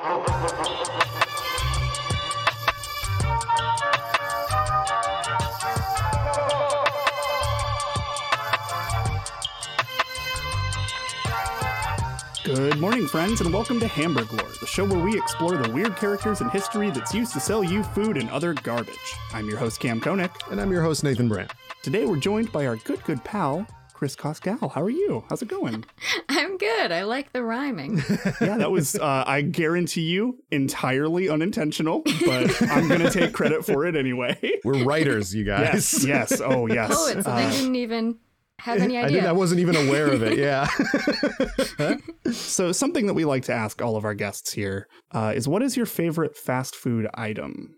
Good morning, friends, and welcome to Hamburg Lore, the show where we explore the weird characters in history that's used to sell you food and other garbage. I'm your host, Cam Koenig. And I'm your host, Nathan Brandt. Today we're joined by our good, good pal, Chris Koskal. How are you? How's it going? I'm good. I like the rhyming. yeah, that was, uh, I guarantee you, entirely unintentional, but I'm going to take credit for it anyway. We're writers, you guys. yes, yes. Oh, yes. Poets, and Uh, they didn't even have any I, idea. didn't, I wasn't even aware of it. Yeah. so, something that we like to ask all of our guests here uh, is what is your favorite fast food item?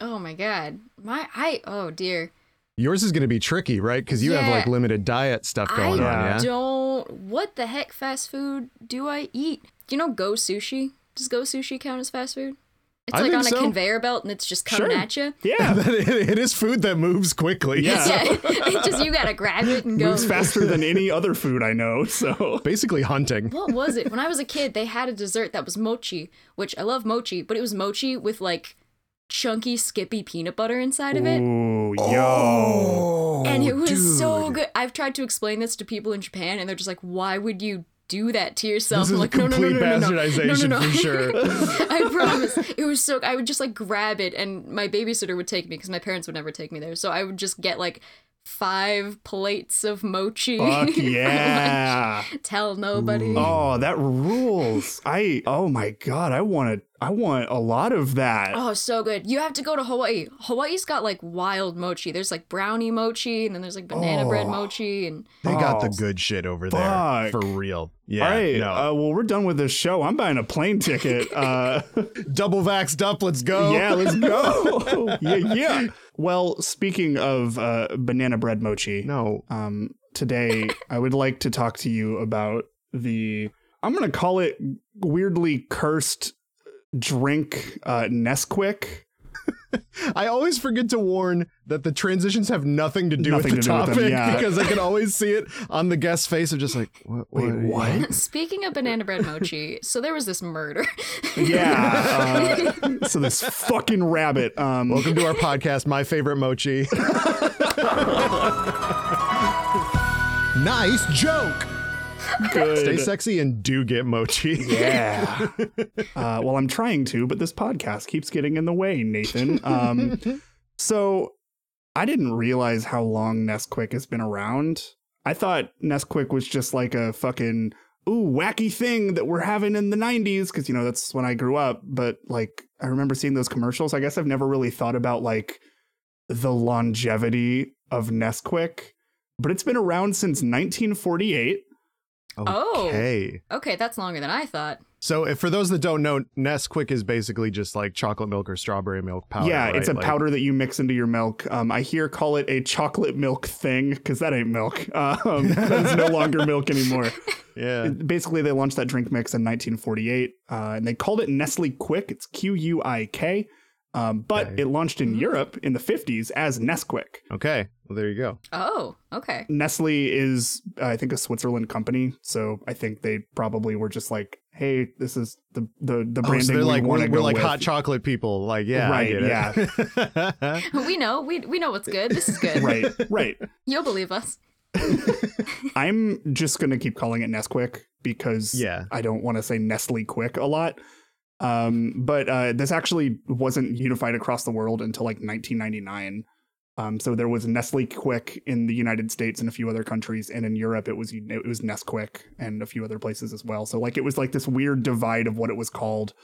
oh my god. My I oh dear. Yours is going to be tricky, right? Because you have like limited diet stuff going I on. Yeah. don't what the heck fast food do I eat? Do you know Go Sushi? Does Go Sushi count as fast food? It's I like on a so. conveyor belt and it's just coming Sure. at you. Yeah. it is food that moves quickly. Yeah. Yeah, it's just you gotta grab it and go. Moves faster than any other food I know. So, Basically hunting. What was it? When I was a kid, they had a dessert that was mochi, which I love mochi, but it was mochi with like chunky, skippy peanut butter inside of it. ooh, yo. Oh, and it was dude. so good. I've tried to explain this to people in Japan, and they're just like, "Why would you do that to yourself?" This is I'm like, "No, no, no, complete no, no, no, no, bastardization no, no." for sure. I promise. It was so. I would just like grab it, and my babysitter would take me because my parents would never take me there. So I would just get like five plates of mochi. Fuck yeah. Tell nobody. Oh, that rules. I oh my god, I want to I want a lot of that. Oh, so good. You have to go to Hawaii. Hawaii's got like wild mochi. There's like brownie mochi, and then there's like banana bread Oh. mochi, and They got the Oh, good shit over fuck. there. For real. Yeah. All right. No. Uh, well, we're done with this show. I'm buying a plane ticket. Uh, Double vaxxed up. Let's go. yeah, let's go. yeah, yeah. Well, speaking of uh, banana bread mochi, No. um, today I would like to talk to you about the I'm gonna call it weirdly cursed drink uh, Nesquik. I always forget to warn that the transitions have nothing to do Nothing with the to do with them, topic yeah. because I can always see it on the guest's face of just like, what? Wait, what? Speaking of banana bread mochi, so there was this murder. Yeah. Uh, so this fucking rabbit. Um, Welcome to our podcast, My Favorite Mochi. nice joke. Good. Stay sexy and do get mochi. Yeah. uh, well, I'm trying to, but this podcast keeps getting in the way, Nathan. Um, so I didn't realize how long Nesquik has been around. I thought Nesquik was just like a fucking ooh wacky thing that we're having in the 90s because you know that's when I grew up. But like I remember seeing those commercials. I guess I've never really thought about like the longevity of Nesquik, but it's been around since 1948. Oh. Okay. okay, that's longer than I thought. So, if, for those that don't know, Nesquik is basically just like chocolate milk or strawberry milk powder. yeah, it's a? Like- powder that you mix into your milk. Um, I hear call it a chocolate milk thing because that ain't milk. Um, that is no longer milk anymore. Yeah. Basically, they launched that drink mix in 1948, uh, and they called it Nestle Quick. It's Q U I K. Um, but Okay. it launched in Europe in the 50s as Nesquik. Okay. Well, there you go. Oh, okay. Nestle is, uh, I think, a Switzerland company, so I think they probably were just like, "Hey, this is the the the Oh, branding so they're we like want we're, to we're like with." hot chocolate people. Like, yeah, Right, Yeah. We know. We we know what's good. This is good. right, right. You'll believe us. I'm just gonna keep calling it Nesquik because Yeah. I don't want to say Nestle Quick a lot. Um, but uh, this actually wasn't unified across the world until like 1999. Um, so there was Nestle Quick in the United States and a few other countries, and in Europe it was it was Nesquik and a few other places as well. So like it was like this weird divide of what it was called.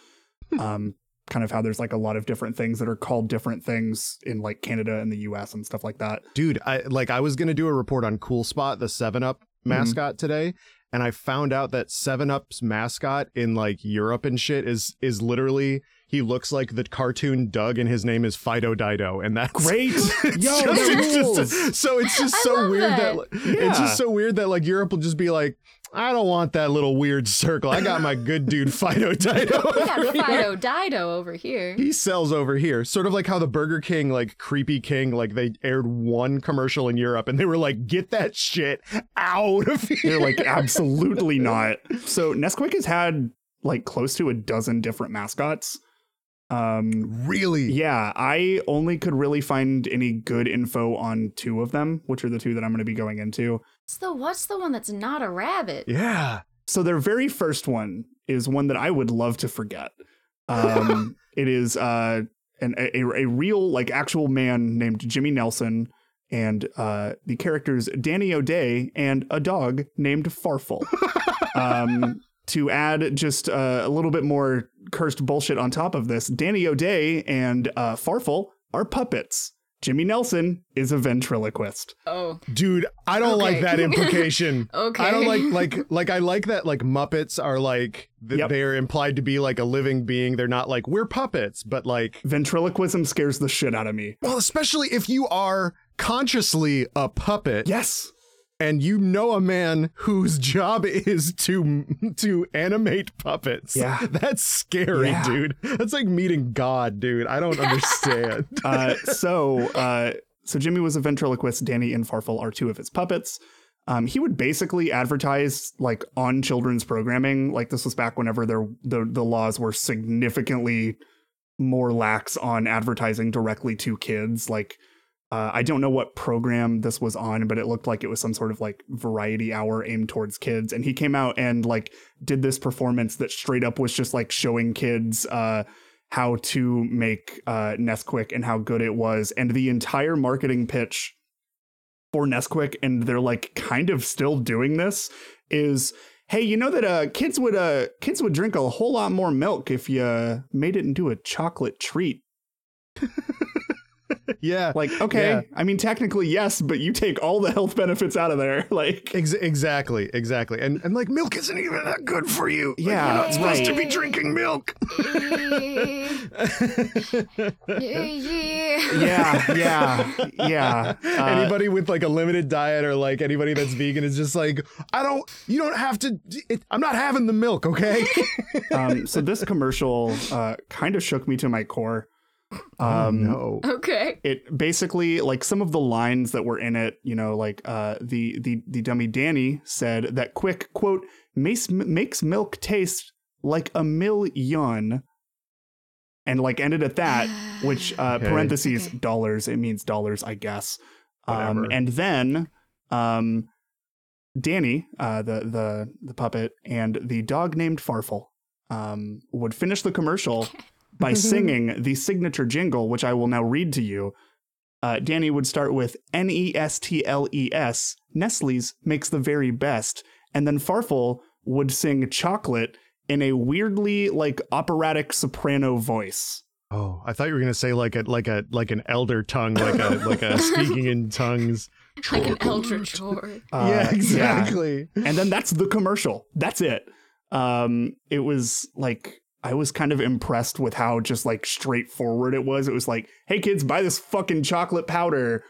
um, kind of how there's like a lot of different things that are called different things in like Canada and the US and stuff like that. Dude, I like I was gonna do a report on Cool Spot, the Seven Up mascot today, and I found out that Seven Up's mascot in like Europe and shit is is literally he looks like the cartoon Doug, and his name is Fido Dido, and that's Great, It's that just- it's just- so it's just I so weird that, that. like, it's just so weird that like Europe will just be like, I don't want that little weird circle. I got my good dude Fido Dido. We got Fido Dido over here. He sells over here, sort of like how the Burger King, like Creepy King, like they aired one commercial in Europe and they were like, "Get that shit out of here!" They're like, absolutely not. So Nesquik has had like close to a dozen different mascots. Um, Really? yeah, I only could really find any good info on two of them, which are the two that I'm going to be going into. What's the what's the one that's not a rabbit? Yeah. So their very first one is one that I would love to forget. Um, it is uh, an, a, a real, like, actual man named Jimmy Nelson, and uh, the characters Danny O'Day and a dog named Farfel. um, to add just uh, a little bit more cursed bullshit on top of this, Danny O'Day and uh, Farfel are puppets. Jimmy Nelson is a ventriloquist. Oh, Dude, I don't like that implication. okay. I don't like like like I like that like Muppets are like th- Yep. they're implied to be like a living being. They're not like we're puppets, but like Ventriloquism scares the shit out of me. well, especially if you are consciously a puppet Yes. And you know a man whose job is to to animate puppets. Yeah. That's scary, Yeah. dude. That's like meeting God, dude. I don't understand. uh, so uh, so Jimmy was a ventriloquist. Danny and Farfel are two of his puppets. Um, he would basically advertise like on children's programming. Like this was back whenever there the the laws were significantly more lax on advertising directly to kids. Like uh, I don't know what program this was on, but it looked like it was some sort of like variety hour aimed towards kids. And he came out and like did this performance that straight up was just like showing kids uh, how to make uh, Nesquik and how good it was. And the entire marketing pitch for Nesquik, and they're like kind of still doing this, is hey, you know that uh, kids would uh, kids would drink a whole lot more milk if you made it into a chocolate treat. yeah. Like, okay, Yeah. I mean, technically yes, but you take all the health benefits out of there. Like, Ex- exactly, exactly. And and like milk isn't even that good for you. Like, Yeah, you're not supposed to be drinking milk. yeah, yeah. yeah, yeah, yeah. Uh, anybody with like a limited diet or like anybody that's vegan is just like, I don't, you don't have to, it, I'm not having the milk, okay? um, so this commercial uh, kind of shook me to my core. Um, no. Okay. it basically like some of the lines that were in it you know like uh the the the dummy danny said that quick quote makes makes milk taste like a million and like ended at that which uh Okay. parentheses Okay. dollars it means dollars i guess um and then um danny uh the the the puppet and the dog named farfel um would finish the commercial by singing the signature jingle, which I will now read to you. Uh, Danny would start with N E S T L E S, Nestle's makes the very best. And then Farfel would sing chocolate in a weirdly like operatic soprano voice. Oh, I thought you were gonna say like a like a like an elder tongue, like a like a speaking in tongues. Like an elder horde. Uh, yeah, exactly. and then that's the commercial. That's it. Um, it was like I was kind of impressed with how just like straightforward it was. It was like, "Hey kids, buy this fucking chocolate powder."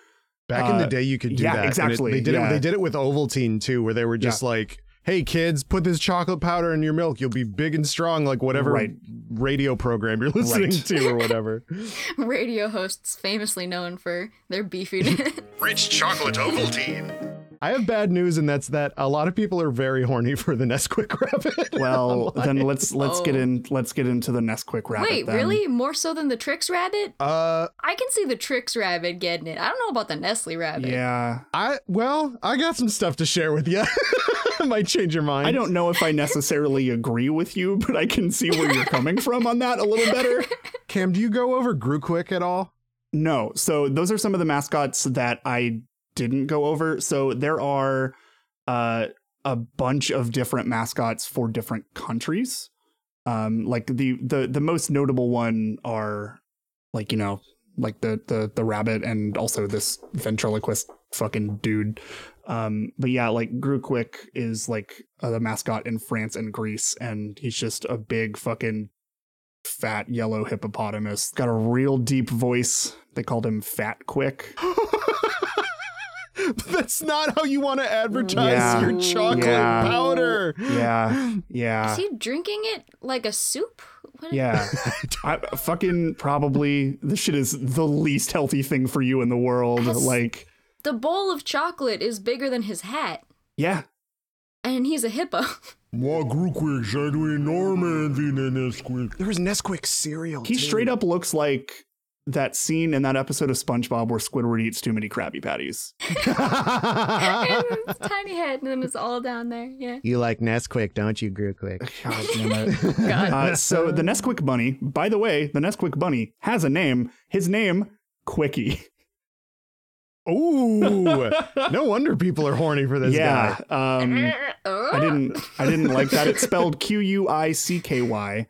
Back in the Uh, day, you could do yeah, that. and it- exactly, they did yeah. it. They did it with Ovaltine too, where they were just like, "Hey kids, put this chocolate powder in your milk. You'll be big and strong, like whatever Right. radio program you're listening Right. to or whatever." Radio hosts famously known for their beefiness. Rich chocolate Ovaltine. I have bad news, and that's that a lot of people are very horny for the Nesquik rabbit. Well, then let's let's get Oh. in let's get into the Nesquik rabbit. Wait, then. really? More so than the Trix rabbit? uh, I can see the Trix rabbit getting it. I don't know about the Nestle rabbit. Yeah, I well, I got some stuff to share with you. Might change your mind. I don't know if I necessarily agree with you, but I can see where you're coming from on that a little better. Cam, do you go over Groquik at all? No. So those are some of the mascots that I didn't go over. So there are uh, a bunch of different mascots for different countries. Um, like the the the most notable one are like you know like the the the rabbit and also this ventriloquist fucking dude. Um, but yeah, like Groquik is like the mascot in France and Greece, and he's just a big fucking fat yellow hippopotamus. Got a real deep voice. They called him Fat Quick. That's not how you want to advertise Yeah. your chocolate Yeah. powder. Yeah, yeah, Is he drinking it like a soup? What yeah. I, fucking probably this shit is the least healthy thing for you in the world. Yes. Like, The bowl of chocolate is bigger than his hat. yeah, and he's a hippo. Moi Groquik, zij doe enorm envy in Nesquik. There was Nesquik cereal. He too. straight up looks like that scene in that episode of SpongeBob where Squidward eats too many Krabby Patties. and his tiny head, and then it's all down there. Yeah. You like Nesquik, don't you, Groquik? God damn it. God. Uh, so the Nesquik bunny, by the way, the Nesquik bunny has a name. His name, Quickie. Ooh, no wonder people are horny for this yeah. guy. Um. I didn't I didn't like that. It's spelled Q U I C K Y.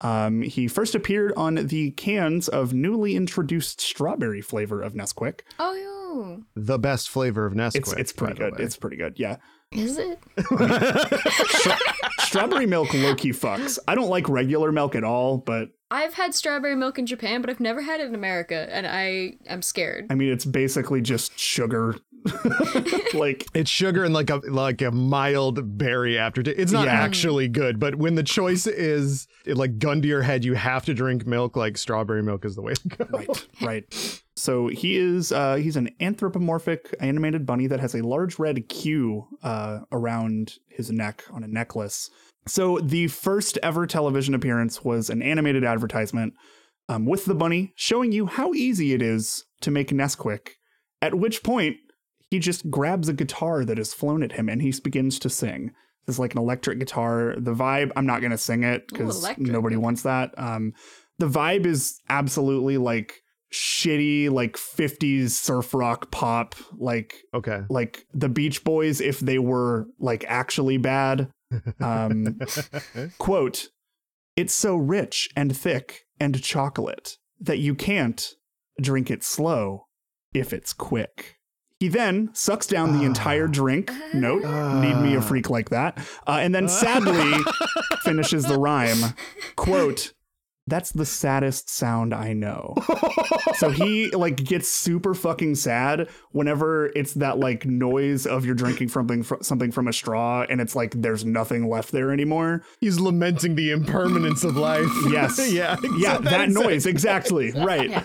Um, he first appeared on the cans of newly introduced strawberry flavor of Nesquik. Oh, The best flavor of Nesquik. It's it's pretty good. It's pretty good. Yeah. is it? Strawberry milk low key fucks. I don't like regular milk at all, but I've had strawberry milk in Japan, but I've never had it in America, and I am scared. I mean it's basically just sugar. like It's sugar and like a like a mild berry aftertaste. It's not Yeah. actually good, but when the choice is like gun to your head, you have to drink milk. Like strawberry milk is the way to go. right, right. So he is uh he's an anthropomorphic animated bunny that has a large red Q uh around his neck on a necklace. So the first ever television appearance was an animated advertisement um, with the bunny showing you how easy it is to make Nesquik. At which point he just grabs a guitar that is flown at him and he begins to sing. It's like an electric guitar. The vibe, I'm not gonna sing it because nobody wants that. Um, the vibe is absolutely like shitty, like 50s surf rock pop, like Okay. like the Beach Boys if they were like actually bad. Um, quote, it's so rich and thick and chocolate that you can't drink it slow if it's quick. He then sucks down the entire drink. Note, need me a freak like that. Uh, and then sadly finishes the rhyme. Quote, that's the saddest sound I know. so he like gets super fucking sad whenever it's that like noise of you're drinking something fr- something from a straw and it's like there's nothing left there anymore. He's lamenting the impermanence of life. Yes. yeah. Yeah, that noise exactly. Right. Yeah.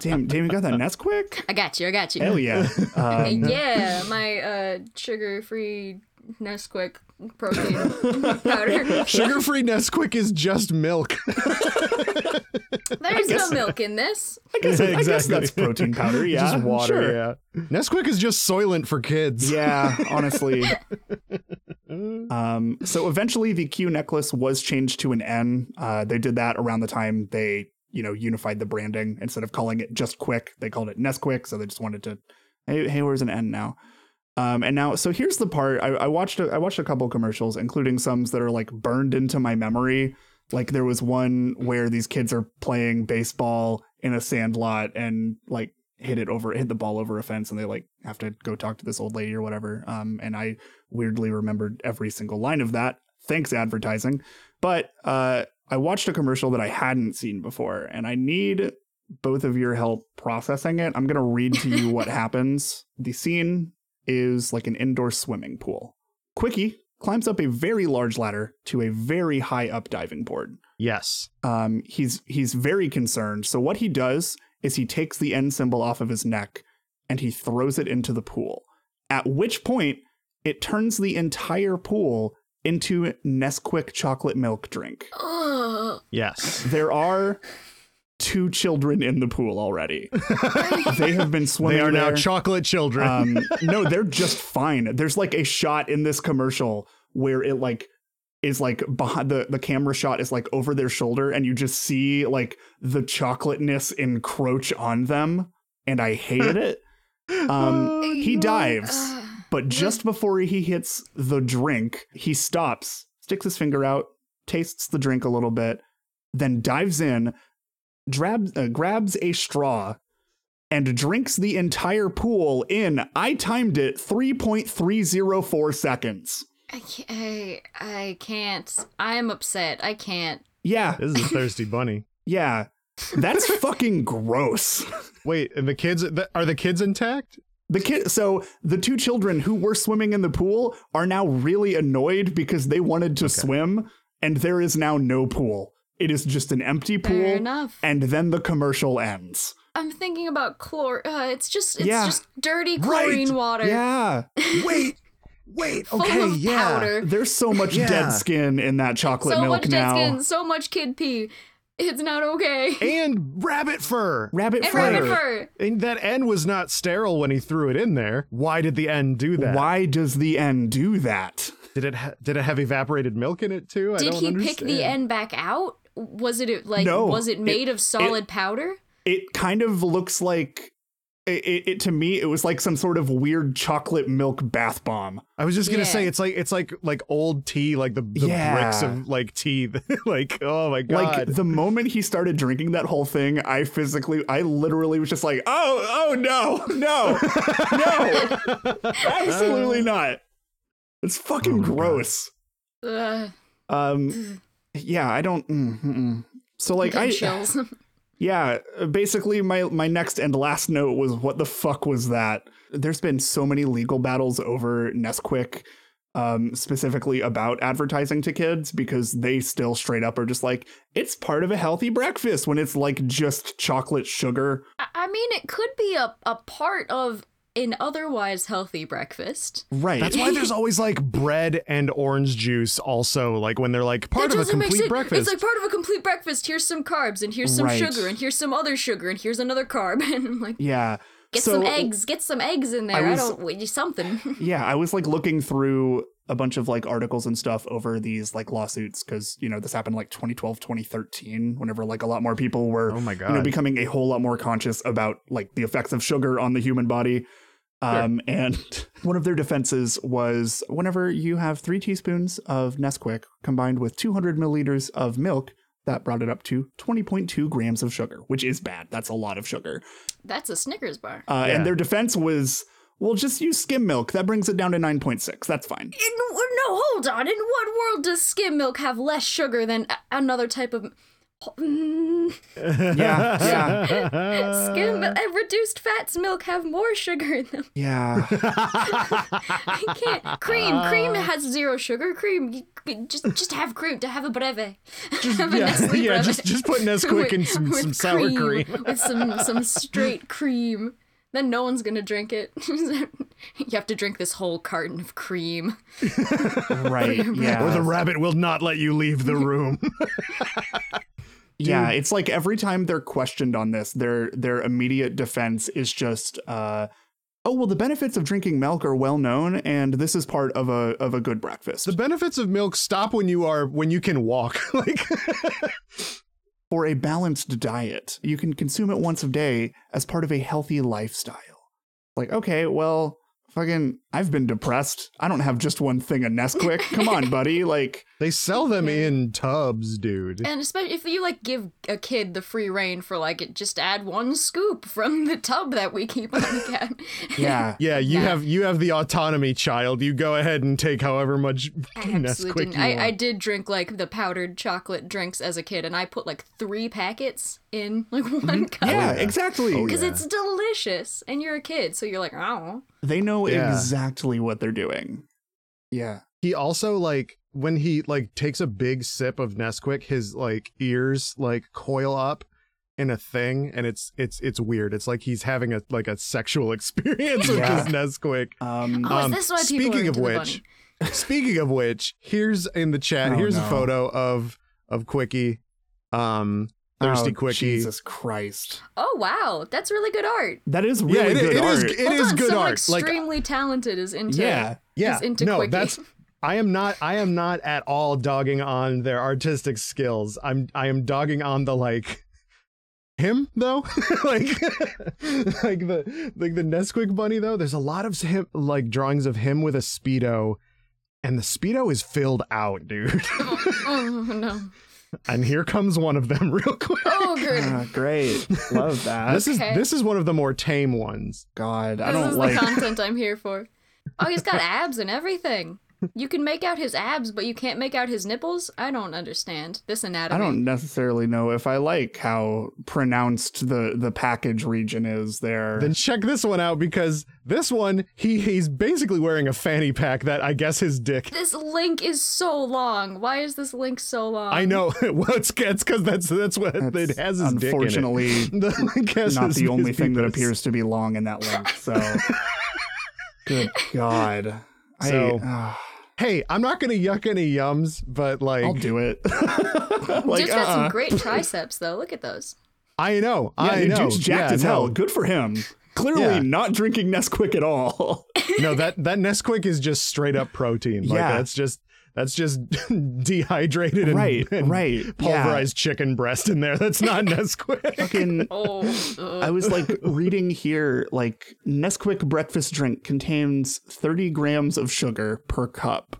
Damn, damn, you got that Nesquik? I got you. I got you. Hell yeah. Um, yeah, my uh, sugar-free Nesquik protein powder. Sugar-free Nesquik is just milk. There's guess- no milk in this. I guess, I guess Exactly. that's protein powder. Yeah, just water. sure. Yeah. Nesquik is just Soylent for kids. Yeah, honestly. Um, so eventually the Q necklace was changed to an N. Uh, they did that around the time they, you know, unified the branding. Instead of calling it just Quick, they called it Nesquik. So they just wanted to, hey, hey where's an N now? Um, and now, so here's the part. I, I watched. A, I watched a couple commercials, including some that are like burned into my memory. Like there was one where these kids are playing baseball in a sand lot and like hit it over, hit the ball over a fence, and they like have to go talk to this old lady or whatever. Um, and I weirdly remembered every single line of that. Thanks, advertising. But uh, I watched a commercial that I hadn't seen before, and I need both of your help processing it. I'm gonna read to you what happens. The scene is like an indoor swimming pool. Quickie climbs up a very large ladder to a very high up diving board. Yes. Um, he's he's very concerned. So what he does is he takes the end symbol off of his neck and he throws it into the pool. At which point, it turns the entire pool into Nesquik chocolate milk drink. Ugh. Yes. There are two children in the pool already. they have been swimming. They are now chocolate children. Um, no, they're just fine. There's like a shot in this commercial where it like is like behind the the camera shot is like over their shoulder, and you just see like the chocolateness encroach on them, and I hated it. Um, he dives, but just before he hits the drink, he stops, sticks his finger out, tastes the drink a little bit, then dives in, drabs, uh, grabs a straw, and drinks the entire pool in, I timed it, 3.304 seconds. I can't, I, I can't. I'm upset. I can't. Yeah, this is a thirsty bunny. yeah. That's fucking gross. Wait, and the kids are the kids intact? The kid, so the two children who were swimming in the pool are now really annoyed because they wanted to swim, and there is now no pool. It is just an empty pool, Fair enough. and then the commercial ends. I'm thinking about chlor. Uh, it's just, it's Yeah. just dirty chlorine water. Yeah, Wait. Wait, full okay, of yeah. powder. There's so much Yeah. dead skin in that chocolate milk. now. So milk much now. dead skin, so much kid pee. It's not okay. And rabbit fur. Rabbit And fur. rabbit fur. And that end was not sterile when he threw it in there. Why did the end do that? Why does the end do that? did it? Ha- did it have evaporated milk in it too? I Did don't he pick the understand. end back out? Was it like No, was it it- made of solid powder? It kind of looks like it, it, it to me it was like some sort of weird chocolate milk bath bomb. I was just gonna say it's like it's like like old tea, like the, the Yeah. bricks of like tea. like oh my god. Like the moment he started drinking that whole thing, I physically, I literally was just like, oh, oh no, no, no, absolutely not. It's fucking Oh gross. Ugh, Um, yeah, I don't. Mm, mm-mm. So like I, chills. yeah, basically my my next and last note was what the fuck was that? There's been so many legal battles over Nesquik. Um, specifically about advertising to kids because they still straight up are just like it's part of a healthy breakfast when it's like just chocolate sugar. I- I mean, it could be a, a part of an otherwise healthy breakfast. Right. That's why there's always like bread and orange juice also like when they're like part that of a complete sense. breakfast. It's like part of a complete breakfast. Here's some carbs, and here's some Right. sugar, and here's some other sugar, and here's another carb, and I'm like, yeah. Get So- some eggs, get some eggs in there. I I, was- don't wait, something. Yeah, I was like looking through a bunch of like articles and stuff over these like lawsuits because you know this happened like 2012 2013 whenever like a lot more people were oh my god you know god. becoming a whole lot more conscious about like the effects of sugar on the human body um and one of their defenses was whenever you have three teaspoons of nesquik combined with 200 milliliters of milk that brought it up to 20.2 grams of sugar which is bad that's a lot of sugar That's a Snickers bar. uh, Yeah. and their defense was well just use skim milk that brings it down to 9.6 that's fine In, no, hold on. In what world does skim milk have less sugar than another type of Mm, Yeah, yeah. skim and reduced fats milk have more sugar in them? yeah I can't. Cream, cream has zero sugar. Cream, you- you just just have cream to have a breve. have a yeah, Nestle yeah, breve. just just put Nesquik in some, With some sour cream. with some some straight cream. Then no one's gonna drink it. you have to drink this whole carton of cream. right yeah Or the rabbit will not let you leave the room. Yeah, it's like every time they're questioned on this, their their immediate defense is just uh oh well the benefits of drinking milk are well known and this is part of a of a good breakfast. the benefits of milk stop when you are when you can walk. like For a balanced diet, you can consume it once a day as part of a healthy lifestyle. Like, okay, well, fucking I've been depressed. I don't have just one thing of Nesquik. Come on, buddy. Like they sell them in tubs, dude. And especially if you like give a kid the free reign for like it, just add one scoop from the tub that we keep on the cat. yeah. Yeah, you Yeah. have you have the autonomy, child. You go ahead and take however much I Nesquik absolutely you didn't. I, I did drink like the powdered chocolate drinks as a kid, and I put like three packets in like mm-hmm. one cup. Yeah, yeah. exactly. Oh, Because yeah. it's delicious, and you're a kid, so you're like, oh, They know Yeah. exactly what they're doing. Yeah. He also like when he like takes a big sip of Nesquik, his like ears like coil up in a thing, and it's it's it's weird. It's like he's having a like a sexual experience with Yeah. his Nesquik. Um, oh, Um, is this why people speaking are of into the which. Speaking of which, here's in the chat. Oh, here's a photo of of Quickie, um, thirsty oh, Quickie. Jesus Christ. Oh wow, that's really good art. That is really yeah, it, good it is. art. It Hold is on, good someone art. Like extremely uh, talented is into yeah. yeah, is into no, Quickie. that's. I am not. I am not at all dogging on their artistic skills. I'm. I am dogging on the like. Him though, like, like the like the Nesquik bunny though. There's a lot of him like drawings of him with a speedo, and the speedo is filled out, dude. oh, oh no. And here comes one of them, real quick. Oh good. Ah, great. Love that. This is this is one of the more tame ones. God. I don't is like the content I'm here for. Oh, he's got abs and everything. You can make out his abs, but you can't make out his nipples. I don't understand this anatomy. I don't necessarily know if I like how pronounced the the package region is there. Then check this one out because this one he he's basically wearing a fanny pack that I guess his dick. This link is so long. Why is this link so long? I know. well, it's it's because that's that's what That's it has his dick in it. unfortunately The link has not the only his thing that appears to be long in that link. So good God. So- I, ah, Hey, I'm not gonna yuck any yums, but like I'll do it. like, Dude's got some uh-uh. great triceps though. Look at those. I know, Yeah, I dude, know. dude's jacked yeah, as no. hell. Good for him. Clearly Yeah. not drinking Nesquik at all. no, that that Nesquik is just straight up protein. Like Yeah. that's just that's just dehydrated and, right, and right. pulverized chicken breast in there. That's not Nesquik. Yeah. Fucking Oh, I was like reading here, like Nesquik breakfast drink contains 30 grams of sugar per cup,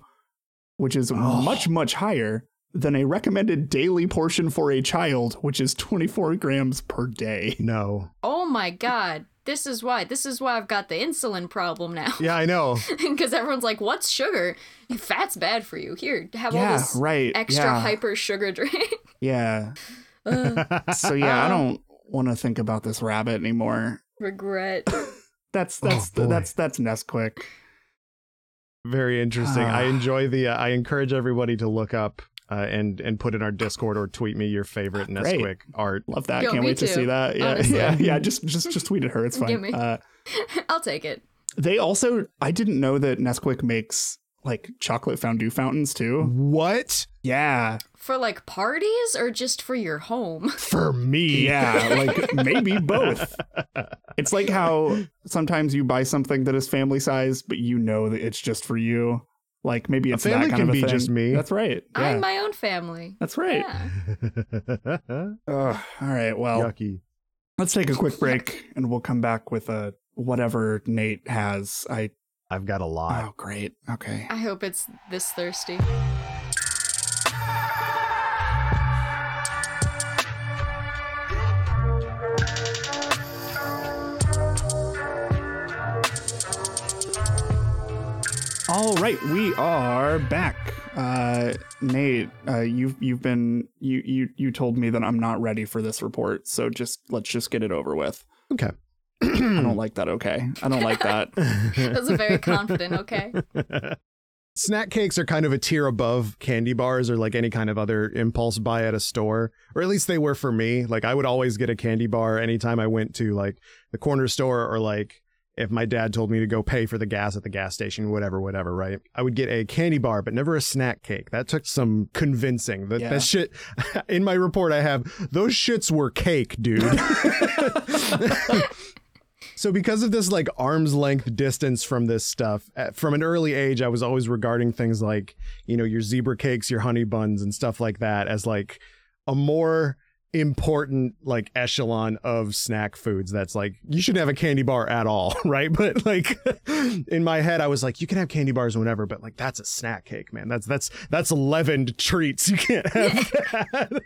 which is Oh. much, much higher than a recommended daily portion for a child, which is 24 grams per day. no. oh my god. This is why. This is why I've got the insulin problem now. Yeah, I know. Because everyone's like, "What's sugar? Fat's bad for you. Here, have all this right. extra yeah, hyper sugar drink." Yeah. Ugh, So yeah, I don't want to think about this rabbit anymore. regret. That's Oh, that's boy. that's that's Nesquik. Very interesting. I Ah. enjoy the. Uh, I encourage everybody to look up uh, and and put in our Discord or tweet me your favorite Great. Nesquik art. Love that. Yo, Can't me wait to see that. Yeah, honestly. yeah, yeah. Just just just tweet at her. It's fine. Gimme. Uh, I'll take it. They also, I didn't know that Nesquik makes like chocolate fondue fountains too. What Yeah, For like parties or just for your home? for me? yeah, like maybe both. It's like how sometimes you buy something that is family size, but you know that it's just for you. Like maybe A it's family that kind can of a be thing. just me. That's right. Yeah, I'm my own family. that's right. Yeah. Ugh, all right. Well, Yucky. let's take a quick break, and we'll come back with a whatever Nate has. I I've got a lot. oh great. Okay. I hope it's this thirsty. All right, we are back. Uh, Nate, uh, you've you've been you you you told me that I'm not ready for this report, so just let's just get it over with. Okay. I don't like that. Okay, I don't like that. That's a very confident, okay? Snack cakes are kind of a tier above candy bars or like any kind of other impulse buy at a store, or at least they were for me. Like I would always get a candy bar anytime I went to like the corner store or like if my dad told me to go pay for the gas at the gas station, whatever, whatever, right? I would get a candy bar, but never a snack cake. That took some convincing. That, Yeah. that shit, in my report, I have those shits were cake, dude. So because of this like arm's length distance from this stuff, at, from an early age, I was always regarding things like, you know, your zebra cakes, your honey buns and stuff like that as like a more important like echelon of snack foods that's like you shouldn't have a candy bar at all right? But like in my head i was like you can have candy bars whenever but like that's a snack cake man. That's that's that's leavened treats. You can't have that.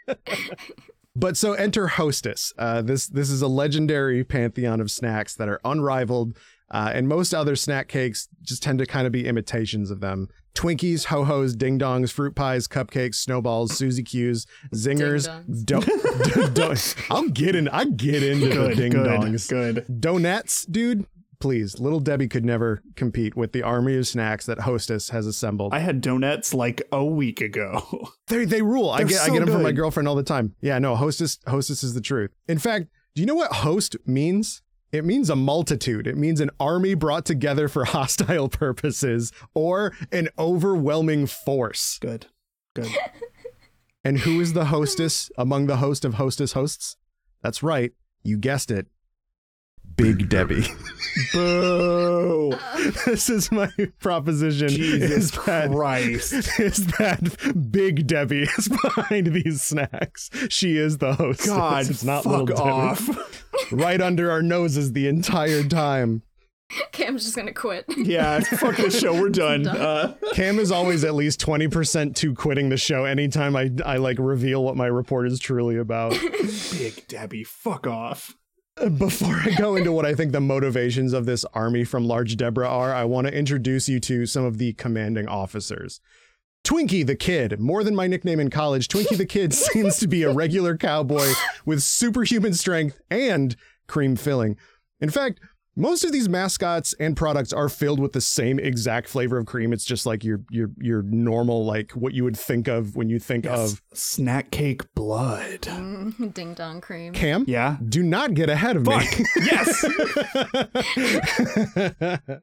But so enter Hostess. Uh, this this is a legendary pantheon of snacks that are unrivaled, uh, and most other snack cakes just tend to kind of be imitations of them. Twinkies, ho hos, ding dongs, fruit pies, cupcakes, snowballs, Suzy Q's, zingers. Ding-dongs. Do- do- do- I'm getting. I get into the Good, ding good, dongs. good. Donuts, dude. Please, little Debbie could never compete with the army of snacks that Hostess has assembled. I had donuts like a week ago. They they rule. I They're get I get them from my girlfriend all the time. Yeah, no, hostess hostess is the truth. In fact, do you know what host means? It means a multitude. It means an army brought together for hostile purposes or an overwhelming force. Good, good. And who is the hostess among the host of hostess hosts? That's right. You guessed it. Big Debbie. Boo! this is my proposition. Jesus is that Christ. is that Big Debbie is behind these snacks. She is the host. God, it's not fuck little Debbie. Right under our noses the entire time. Cam's just gonna quit. Yeah, fuck this show. We're done. Done. Uh, Cam is always at least 20% to quitting the show anytime I, I like reveal what my report is truly about. Big Debbie, fuck off. Before I go into what I think the motivations of this army from Large Deborah are, I want to introduce you to some of the commanding officers. Twinkie the Kid, more than my nickname in college, Twinkie the Kid seems to be a regular cowboy with superhuman strength and cream filling. In fact, most of these mascots and products are filled with the same exact flavor of cream. It's just like your your your normal like what you would think of when you think Yes. of Snack cake blood. Mm, Ding dong cream. Cam. Yeah. Do not get ahead of Fuck. me. yes.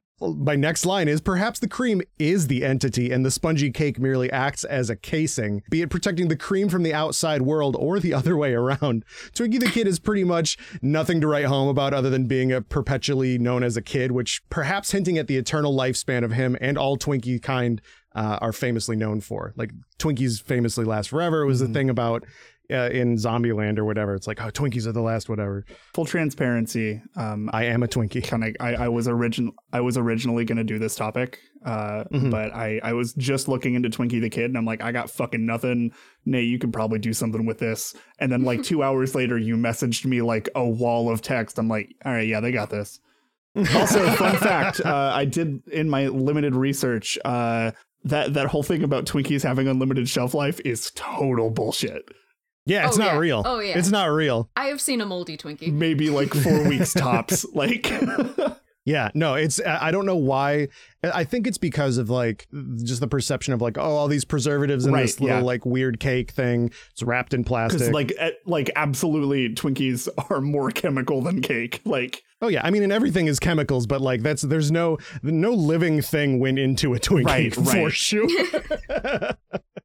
my next line is perhaps the cream is the entity and the spongy cake merely acts as a casing, be it protecting the cream from the outside world or the other way around. Twinkie the Kid is pretty much nothing to write home about other than being a perpetually known as a kid, which perhaps hinting at the eternal lifespan of him and all Twinkie kind uh, are famously known for. Like Twinkies famously last forever was the thing about uh, in Zombieland or whatever. It's like, oh, Twinkies are the last whatever. Full transparency. Um, I am a Twinkie. kind of I, I was origin I was originally gonna do this topic, uh, Mhm. but I I was just looking into Twinkie the Kid, and I'm like, I got fucking nothing. Nay, you could probably do something with this. And then like two hours later, you messaged me like a wall of text. I'm like, all right, yeah, they got this. Also, fun fact: uh, I did in my limited research. Uh, that that whole thing about Twinkies having unlimited shelf life is total bullshit. Yeah, it's Oh, not yeah. real. Oh, yeah. It's not real. I have seen a moldy Twinkie. Maybe like four weeks tops. Like, Yeah, no, it's I don't know why. I think it's because of like just the perception of like oh all these preservatives in Right, this little yeah. like weird cake thing. It's wrapped in plastic. like eh, like absolutely Twinkies are more chemical than cake. Like oh yeah, I mean and everything is chemicals, but like that's there's no no living thing went into a Twinkie Right, for right. sure.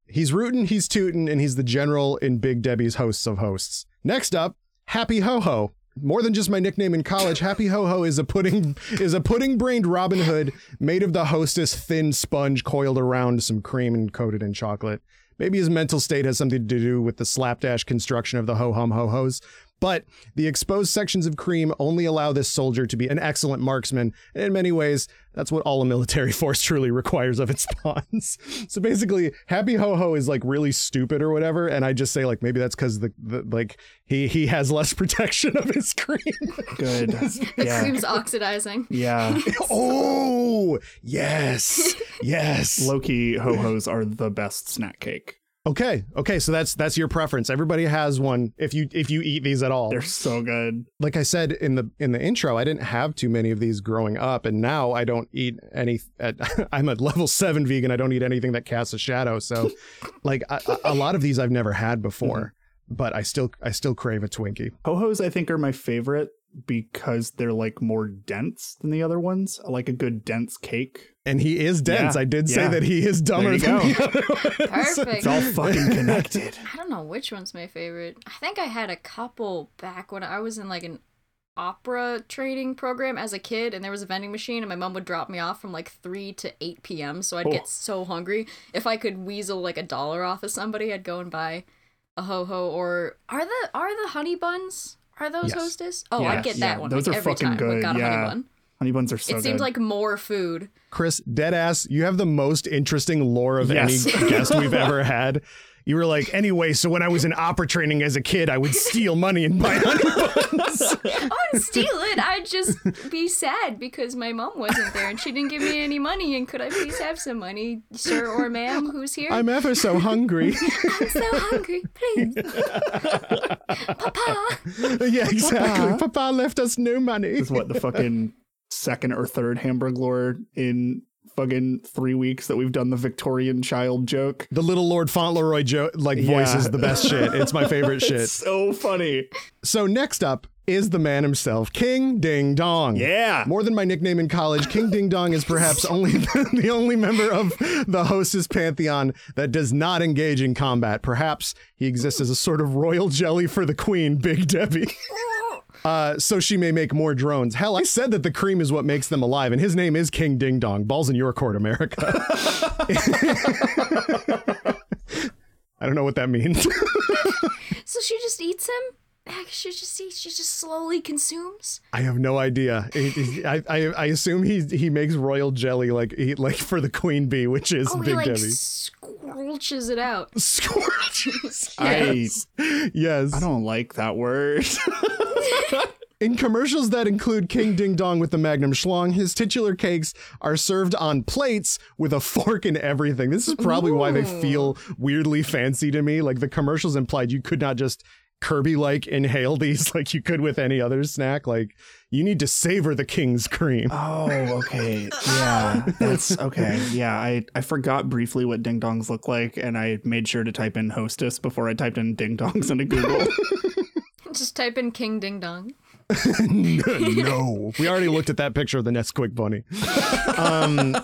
he's rootin', he's tootin', and he's the general in Big Debbie's hosts of hosts. Next up, Happy Ho Ho. More than just my nickname in college, Happy Ho Ho is a pudding is a pudding brained Robin Hood made of the hostess thin sponge coiled around some cream and coated in chocolate. Maybe his mental state has something to do with the slapdash construction of the ho hum ho hos, but the exposed sections of cream only allow this soldier to be an excellent marksman, and in many ways, that's what all a military force truly requires of its pawns. so basically, Happy Ho Ho is like really stupid or whatever, and I just say like maybe that's because the, the like he he has less protection of his cream. good. The yeah. cream's oxidizing. Yeah. oh yes, yes. Loki ho hos are the best snack cake. Okay, okay, so that's that's your preference. Everybody has one if you if you eat these at all. They're so good. like I said in the in the intro, I didn't have too many of these growing up, and now I don't eat any. At, I'm a level seven vegan. I don't eat anything that casts a shadow. So, like a, lot of these I've never had before, mm-hmm. but I still I still crave a Twinkie. Ho hos, I think, are my favorite because they're like more dense than the other ones. I like a good dense cake. And he is dense. Yeah, I did say yeah. that he is dumber than go. the other ones. Perfect. It's all fucking connected. I don't know which one's my favorite. I think I had a couple back when I was in like an opera training program as a kid and there was a vending machine and my mom would drop me off from like 3 to 8 p.m. so I'd Oh. get so hungry. If I could weasel like a dollar off of somebody, I'd go and buy a ho-ho or are the are the honey buns? Are those Yes. hostess? Oh, Yeah, I'd get yeah, that one. those like, are every fucking time good, We got a yeah. honey bun. Honey buns are so it seemed good. like more food. Chris, dead ass, you have the most interesting lore of Yes. any guest we've ever had. You were like, anyway, so when I was in opera training as a kid, I would steal money and buy honey buns. I wouldn't steal it. I'd just be sad because my mom wasn't there and she didn't give me any money. And could I please have some money, sir or ma'am, who's here? I'm ever so hungry. I'm so hungry, please. Papa. yeah, exactly. Papa left us no money. This is what the fucking second or third Hamburg lore in fucking three weeks that we've done the Victorian child joke. The little Lord Fauntleroy joke, like voice is the best shit. It's my favorite shit. It's so funny. So next up is the man himself, King Ding Dong. Yeah. More than my nickname in college, King Ding Dong is perhaps only the only member of the hostess pantheon that does not engage in combat. Perhaps he exists as a sort of royal jelly for the queen, Big Debbie. Uh, so she may make more drones. Hell, I said that the cream is what makes them alive, and his name is King Ding Dong. Balls in your court, America. I don't know what that means. So she just eats him? She just eats. She just slowly consumes. I have no idea. It- it- I, I I assume he he makes royal jelly like he, like for the queen bee, which is Oh, he Big like Debbie. squelches it out. Scorches. I yes. I don't like that word. In commercials that include King Ding Dong with the Magnum Schlong, his titular cakes are served on plates with a fork and everything. This is probably why they feel weirdly fancy to me. Like the commercials implied you could not just Kirby like inhale these like you could with any other snack. Like you need to savor the king's cream. oh, okay. Yeah. That's okay. Yeah. I, I forgot briefly what ding dongs look like, and I made sure to type in hostess before I typed in ding dongs into Google. Just type in King Ding Dong. no, we already looked at that picture of the Nesquik bunny. Um,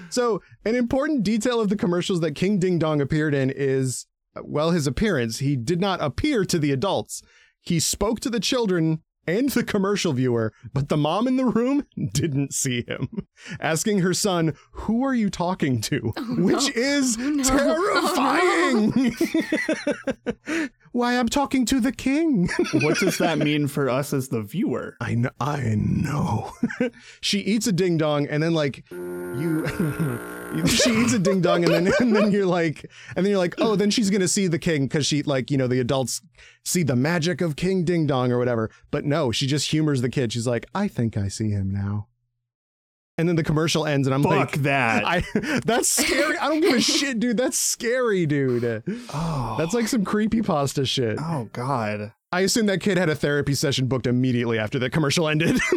so, an important detail of the commercials that King Ding Dong appeared in is, well, his appearance. He did not appear to the adults. He spoke to the children and the commercial viewer, but the mom in the room didn't see him, asking her son, "Who are you talking to?" Which is terrifying. Why, I'm talking to the king. What does that mean for us as the viewer? I know. I know. she eats a ding dong, and then like you, she eats a ding dong, and then and then you're like, and then you're like, oh, then she's gonna see the king because she like you know the adults see the magic of King Ding Dong or whatever. But no, she just humors the kid. She's like, I think I see him now. And then the commercial ends, and I'm Fuck like, that. I that's scary. I don't give a shit, dude. That's scary, dude. oh, That's like some creepy pasta shit. oh god. I assume that kid had a therapy session booked immediately after the commercial ended.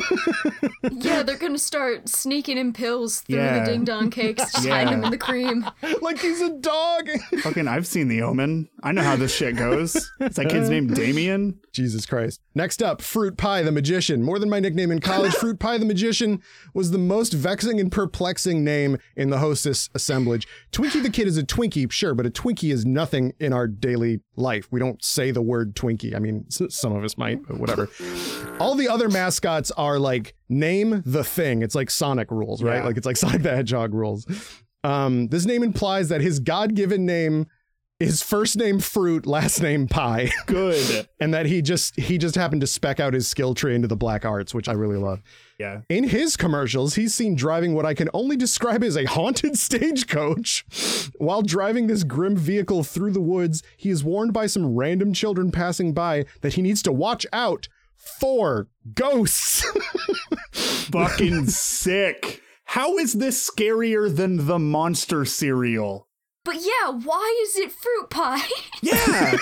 Yeah, they're gonna start sneaking in pills through Yeah. the ding dong cakes, just Yeah. hiding them in the cream. like he's a dog. Fucking, I've seen The Omen. I know how this shit goes. Is that kid's name Damien? Jesus Christ. Next up, Fruit Pie the Magician. More than my nickname in college, Fruit Pie the Magician was the most vexing and perplexing name in the hostess assemblage. Twinkie the Kid is a Twinkie, sure, but a Twinkie is nothing in our daily life. We don't say the word Twinkie. I mean, some of us might, but whatever. All the other mascots are like name the thing. It's like Sonic rules, right? Yeah. Like it's like Sonic the Hedgehog rules. Um, this name implies that his God-given name is first name fruit, last name pie Good. and that he just he just happened to spec out his skill tree into the black arts, which I really love. Yeah. In his commercials, he's seen driving what I can only describe as a haunted stagecoach. While driving this grim vehicle through the woods, he is warned by some random children passing by that he needs to watch out for ghosts. Fucking sick. How is this scarier than the monster cereal? But yeah, why is it fruit pie? Yeah.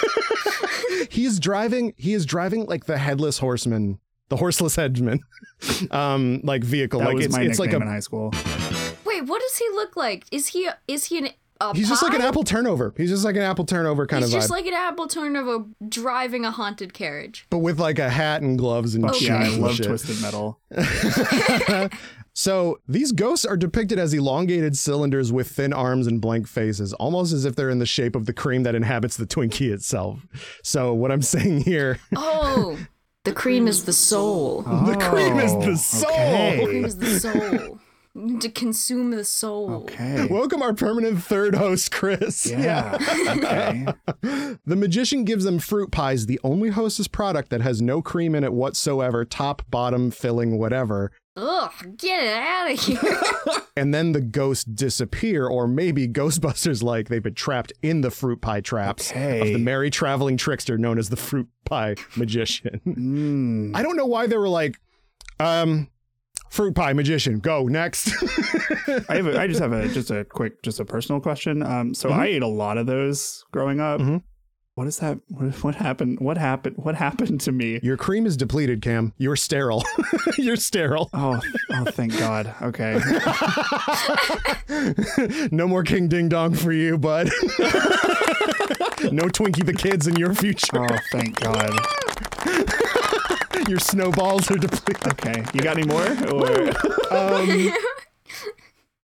he is driving he is driving like the headless horseman, the horseless headman. um like vehicle That like was it's my it's like nickname a in high school. Wait, what does he look like? Is he is he an a He's just like an apple turnover. He's just like an apple turnover kind He's of vibe. just like an apple turnover driving a haunted carriage. but with like a hat and gloves and Fuck shoes yeah, I love shit. Twisted Metal. So these ghosts are depicted as elongated cylinders with thin arms and blank faces, almost as if they're in the shape of the cream that inhabits the Twinkie itself. So what I'm saying here, Oh, the cream is the soul. the oh, cream is the Oh, soul. The cream is the soul. To consume the soul. Okay. Welcome our permanent third host, Chris. Yeah. okay. The magician gives them fruit pies, the only hostess product that has no cream in it whatsoever, top, bottom, filling, whatever. Ugh, get it out of here. and then the ghosts disappear, or maybe Ghostbusters like they've been trapped in the fruit pie traps of the merry traveling trickster known as the fruit pie magician. Mm. I don't know why they were like, um, fruit pie magician, go next. I have a, I just have a just a quick just a personal question. Um, so I ate a lot of those growing up. Mhm. What is that? What, happened? What happened? What happened to me? Your cream is depleted, Cam. You're sterile. You're sterile. Oh, oh, thank God. Okay. no more King Ding Dong for you, bud. no Twinkie the kids in your future. Oh, thank God. Your snowballs are depleted. Okay. You got any more? Or Um,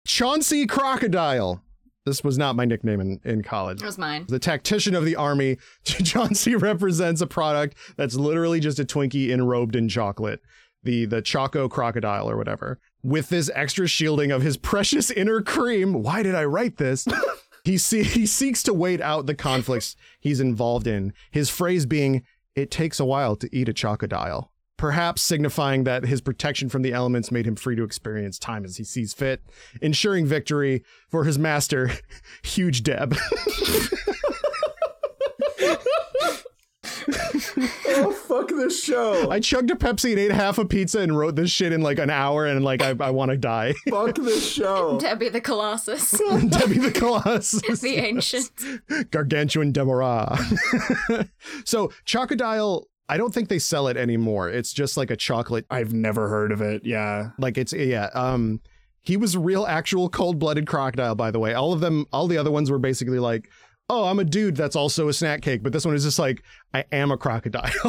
Chauncey Crocodile. This was not my nickname in, in college. It was mine. The tactician of the army, Chauncey represents a product that's literally just a Twinkie enrobed in chocolate. The the Choco Crocodile or whatever. With this extra shielding of his precious inner cream. Why did I write this? he see, he seeks to wait out the conflicts he's involved in. His phrase being, "It takes a while to eat a chocodile." Perhaps signifying that his protection from the elements made him free to experience time as he sees fit, ensuring victory for his master, Huge Deb. oh, fuck this show. I chugged a Pepsi and ate half a pizza and wrote this shit in like an hour and like I, I want to die. fuck this show. Debbie the Colossus, Debbie the Colossus. the ancient. Gargantuan Deborah. so Chocodile, I don't think they sell it anymore. It's just like a chocolate I've never heard of it. Yeah. like it's yeah, um he was a real actual cold-blooded crocodile by the way. All of them all the other ones were basically like Oh, I'm a dude that's also a snack cake, but this one is just like I am a crocodile.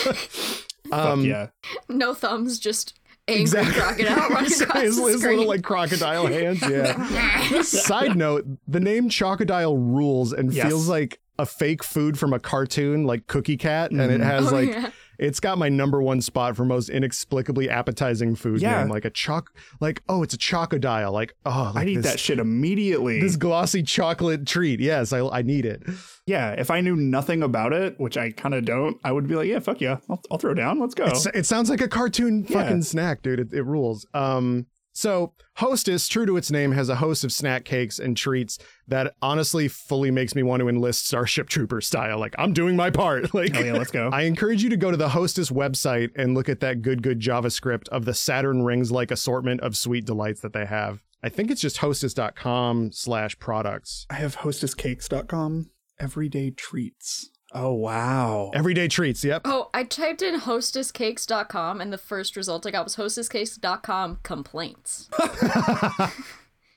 Fuck Um, yeah. No thumbs, just angry Exactly. crocodile running his, across his the little like crocodile hands. Yeah. Side note: the name Chocodile rules and Yes. feels like a fake food from a cartoon, like Cookie Cat, and it Mhm. has Oh, like yeah. it's got my number one spot for most inexplicably appetizing food Yeah. name, like a choc, like oh, it's a Chocodile, like oh, like I need this, that shit immediately. This glossy chocolate treat. Yes, I, I need it. yeah, if I knew nothing about it, which I kind of don't, I would be like, yeah, fuck yeah, I'll, I'll throw down. Let's go. It's, it sounds like a cartoon Yeah. fucking snack, dude. It, it rules. Um, so Hostess, true to its name, has a host of snack cakes and treats that honestly fully makes me want to enlist Starship Trooper style. Like I'm doing my part. Like Oh yeah, let's go. I encourage you to go to the Hostess website and look at that good, good JavaScript of the Saturn rings like assortment of sweet delights that they have. I think it's just hostess.com slash products. I have hostesscakes.com. Everyday treats. Oh wow. Everyday treats. Yep. Oh, I typed in hostesscakes.com and the first result I got was hostesscakes.com complaints.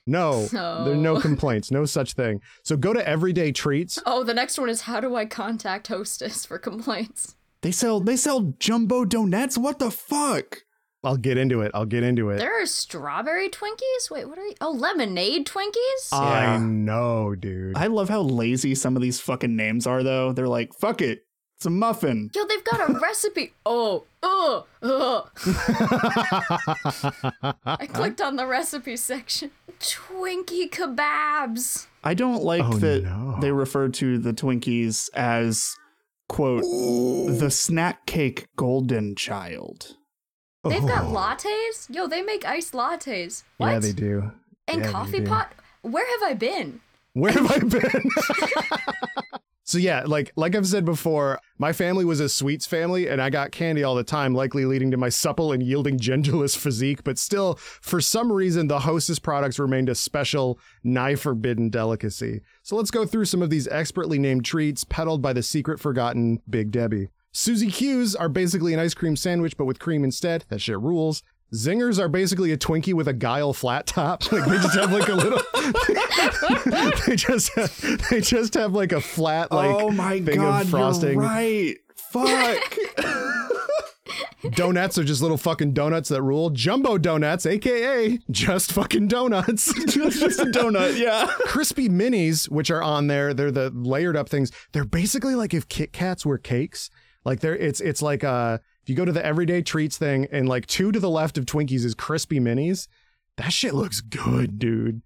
No, So- there are no complaints, no such thing. So go to Everyday Treats. Oh, the next one is how do I contact hostess for complaints? They sell they sell jumbo donuts. What the fuck? I'll get into it. I'll get into it. There are strawberry Twinkies? Wait, what are you? Oh, lemonade Twinkies? I Yeah. know, dude. I love how lazy some of these fucking names are though. They're like, fuck it. It's a muffin. Yo, they've got a recipe. Oh, oh, oh. I clicked on the recipe section. Twinkie kebabs. I don't like Oh, that no. they refer to the Twinkies as quote the snack cake golden child. They've got Oh. lattes? Yo, they make iced lattes. What? Yeah, they do. And Yeah, coffee do. pot? Where have I been? Where have I been? so yeah, like like I've said before, my family was a sweets family, and I got candy all the time, likely leading to my supple and yielding genderless physique. But still, for some reason, the Hostess products remained a special, nigh forbidden delicacy. So let's go through some of these expertly named treats peddled by the secret forgotten Big Debbie. Suzy Q's are basically an ice cream sandwich, but with cream instead. That shit rules. Zingers are basically a Twinkie with a guile flat top. Like they just have like a little. they just have, they just have like a flat like oh my thing god, of frosting. you're right. Fuck. Donuts are just little fucking donuts that rule. Jumbo donuts, aka just fucking donuts. just a donut, yeah. Crispy minis, which are on there, they're the layered up things. They're basically like if Kit Kats were cakes. Like they're it's it's like uh if you go to the everyday treats thing and like two to the left of Twinkies is crispy minis, that shit looks good, dude.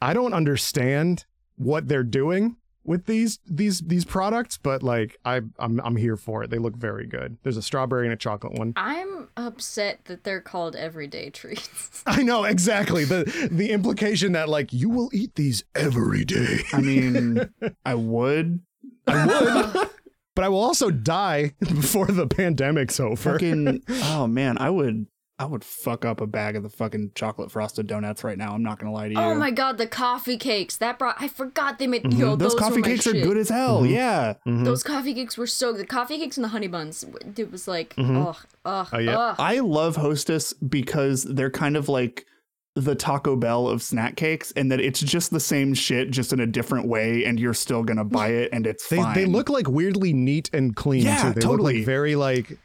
I don't understand what they're doing with these these these products, but like I I'm I'm here for it. They look very good. There's a strawberry and a chocolate one. I'm upset that they're called everyday treats. I know exactly the the implication that like you will eat these every day. I mean, I would. I would, but I will also die before the pandemic's over. Fucking oh man, I would I would fuck up a bag of the fucking chocolate frosted donuts right now. I'm not gonna lie to you. oh my god, the coffee cakes. That brought I forgot they made Mm-hmm. yo, Those, those, coffee were my cakes are shit. good as hell. Mhm. Yeah. Mhm. Those coffee cakes were so good. The coffee cakes and the honey buns. It was like, Mhm. ugh, ugh, Oh, yeah. ugh. I love Hostess because they're kind of like the Taco Bell of snack cakes, and that it's just the same shit, just in a different way, and you're still gonna buy it, and it's They fine. they look like weirdly neat and clean Yeah, too. They look totally. like very like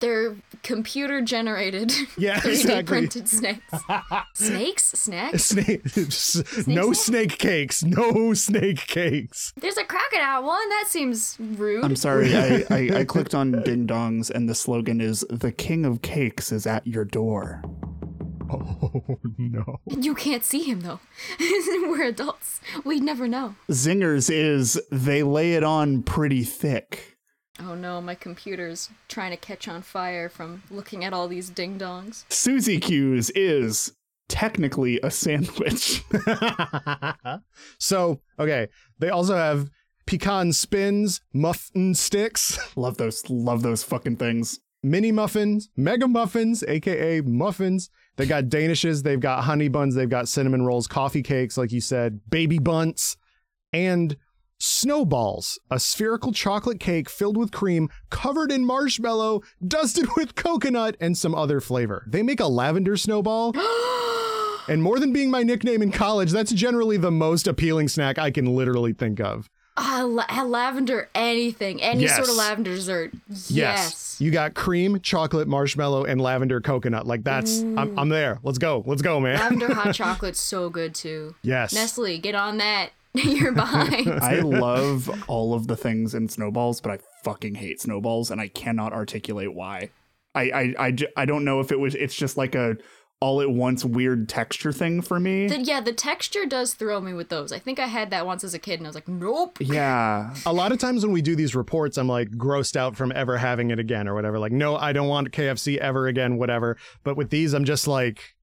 They're computer generated. yeah 3D exactly. printed snakes. snakes? Snacks? Snake, no snack? snake cakes, no snake cakes. There's a crocodile one. That seems rude. I'm sorry, I, I, I clicked on Ding Dongs, and the slogan is "The King of Cakes is at your door." Oh no! You can't see him though. We're adults. We'd never know. Zingers is they lay it on pretty thick. Oh no, my computer's trying to catch on fire from looking at all these ding dongs. Suzy Q's is technically a sandwich. so okay, they also have pecan spins, muffin sticks, love those, love those fucking things. mini muffins, mega muffins, aka muffins. They got danishes, they've got honey buns, they've got cinnamon rolls, coffee cakes, like you said, baby Bundts, and snowballs, a spherical chocolate cake filled with cream, covered in marshmallow, dusted with coconut, and some other flavor. They make a lavender snowball. And more than being my nickname in college, that's generally the most appealing snack I can literally think of. Ah, la- lavender, anything, any sort of lavender dessert. Yes. You got cream, chocolate, marshmallow, and lavender coconut. Like that's I'm, I'm there. Let's go. Let's go, man. Lavender hot chocolate's so good too. yes. Nestle, get on that. You're behind. I love all of the things in snowballs, but I fucking hate snowballs, and I cannot articulate why. I, I, I don't know if it was. It's just like a all at once weird texture thing for me. The- yeah, the texture does throw me with those. I think I had that once as a kid, and I was like, nope. yeah, a lot of times when we do these reports, I'm like grossed out from ever having it again or whatever. Like, no, I don't want KFC ever again, whatever. But with these, I'm just like,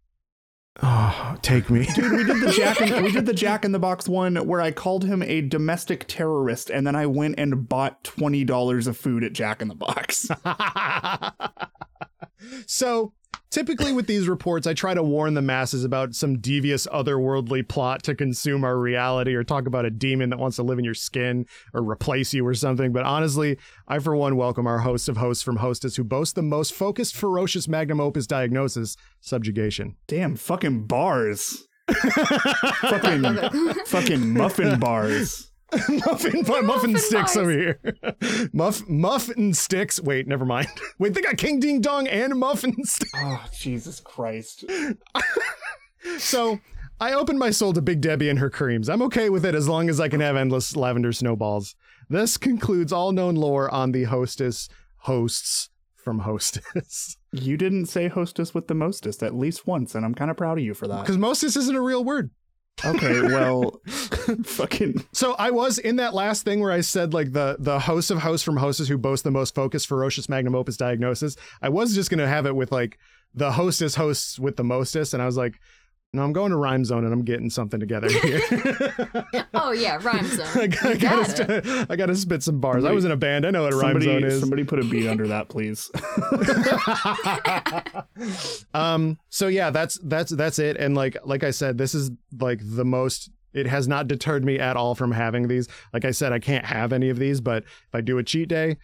oh, take me. dude, we did the Jack. In, we did the Jack in the Box one where I called him a domestic terrorist, and then I went and bought twenty dollars of food at Jack in the Box. so typically with these reports, I try to warn the masses about some devious otherworldly plot to consume our reality or talk about a demon that wants to live in your skin or replace you or something. But honestly, I for one welcome our host of hosts from Hostess who boast the most focused, ferocious magnum opus diagnosis, subjugation. Damn, fucking bars. fucking fucking muffin bars. muffin muffin, Muffin sticks bars. over here. Muff muffin sticks. Wait, never mind. Wait, they got King Ding Dong and muffin sticks. Oh Jesus Christ! So I opened my soul to Big Debbie and her creams. I'm okay with it as long as I can have endless lavender snowballs. This concludes all known lore on the hostess hosts from hostess. You didn't say hostess with the mostest at least once, and I'm kind of proud of you for that. Because mostess isn't a real word. Okay, well, fucking So I was in that last thing where I said like the the host of hosts from hostess who boast the most focused, ferocious magnum opus diagnosis. I was just gonna have it with like the hostess hosts with the mostest, and I was like, no, I'm going to Rhyme Zone and I'm getting something together here. Oh yeah, rhyme zone. I, gotta, gotta. st- I gotta spit some bars. I was in a band. I know what a Rhyme Zone somebody, is. somebody put a beat under that, please. um so yeah that's that's that's it and like like i said this is like the most it has not deterred me at all from having these like i said i can't have any of these but if i do a cheat day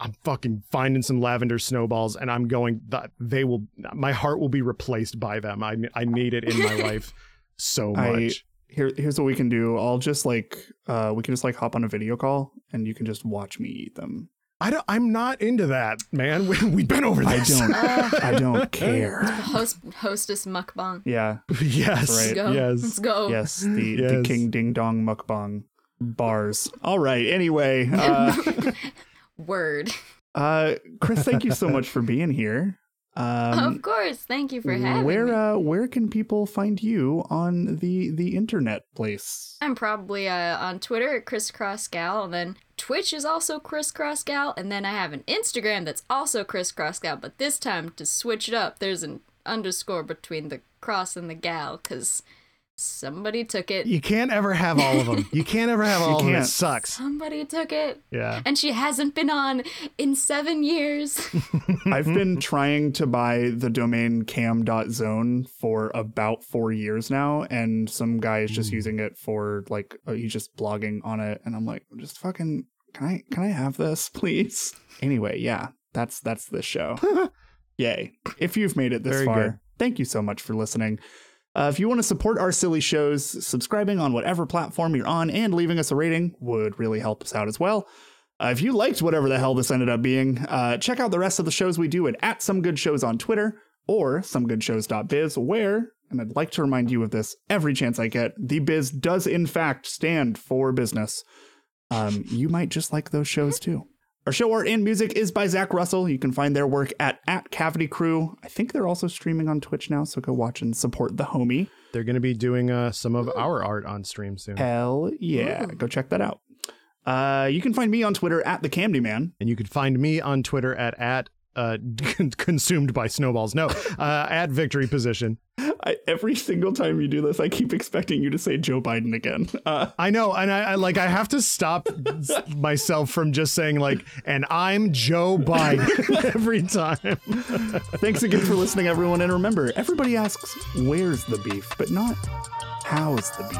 i'm fucking finding some lavender snowballs and i'm going th- they will my heart will be replaced by them i i need it in my life so I- much Here, here's what we can do. I'll just like, uh, we can just like hop on a video call, and you can just watch me eat them. i don't i'm not into that man we, we've been over I don't, Uh, I don't care. host hostess mukbang. Yeah, yes Right. Let's go. yes Let's go. yes, the the King Ding Dong mukbang bars. All right. Anyway, uh, Word. uh, Chris, thank you so much for being here. Um, of course. Thank you for having where me. Where uh where can people find you on the the internet place I'm probably uh, on Twitter at Crisscross Gal, and then Twitch is also Crisscross Gal, and then I have an Instagram that's also Crisscross Gal, but this time to switch it up, there's an underscore between the cross and the gal, because somebody took it. you can't ever have all of them you can't ever have all of them it can't. sucks. Somebody took it, yeah. And she hasn't been on in seven years. i've been trying to buy the domain cam.zone for about four years now and some guy is just using it for like uh, he's just blogging on it and i'm like just fucking can i can i have this please? Anyway yeah that's that's the show. Yay. If you've made it this Very far good. thank you so much for listening Uh, if you want to support our silly shows, subscribing on whatever platform you're on and leaving us a rating would really help us out as well. Uh, if you liked whatever the hell this ended up being, uh, check out the rest of the shows we do at, at Some Good Shows on Twitter or somegoodshows.biz, where, and I'd like to remind you of this every chance I get, the biz does in fact stand for business. Um, you might just like those shows too. Our show art and music is by Zach Russell. You can find their work at, at Cavity Crew. I think they're also streaming on Twitch now, so go watch and support the homie. They're going to be doing uh, some of our art on stream soon. Hell yeah. Ooh. Go check that out. Uh, you can find me on Twitter at the Camdy Man. And you can find me on Twitter at at uh, consumed by snowballs. No, uh, at victory position. I, every single time you do this, I keep expecting you to say Joe Biden again. Uh, I know, and I, I like I have to stop myself from just saying like, and I'm Joe Biden every time. thanks again for listening, everyone. And remember, everybody asks, where's the beef, but not how's the beef.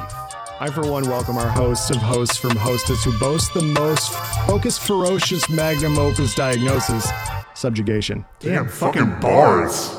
I, for one, welcome our hosts of hosts from Hostess who boast the most focused, ferocious magnum opus diagnosis subjugation. Damn fucking bars.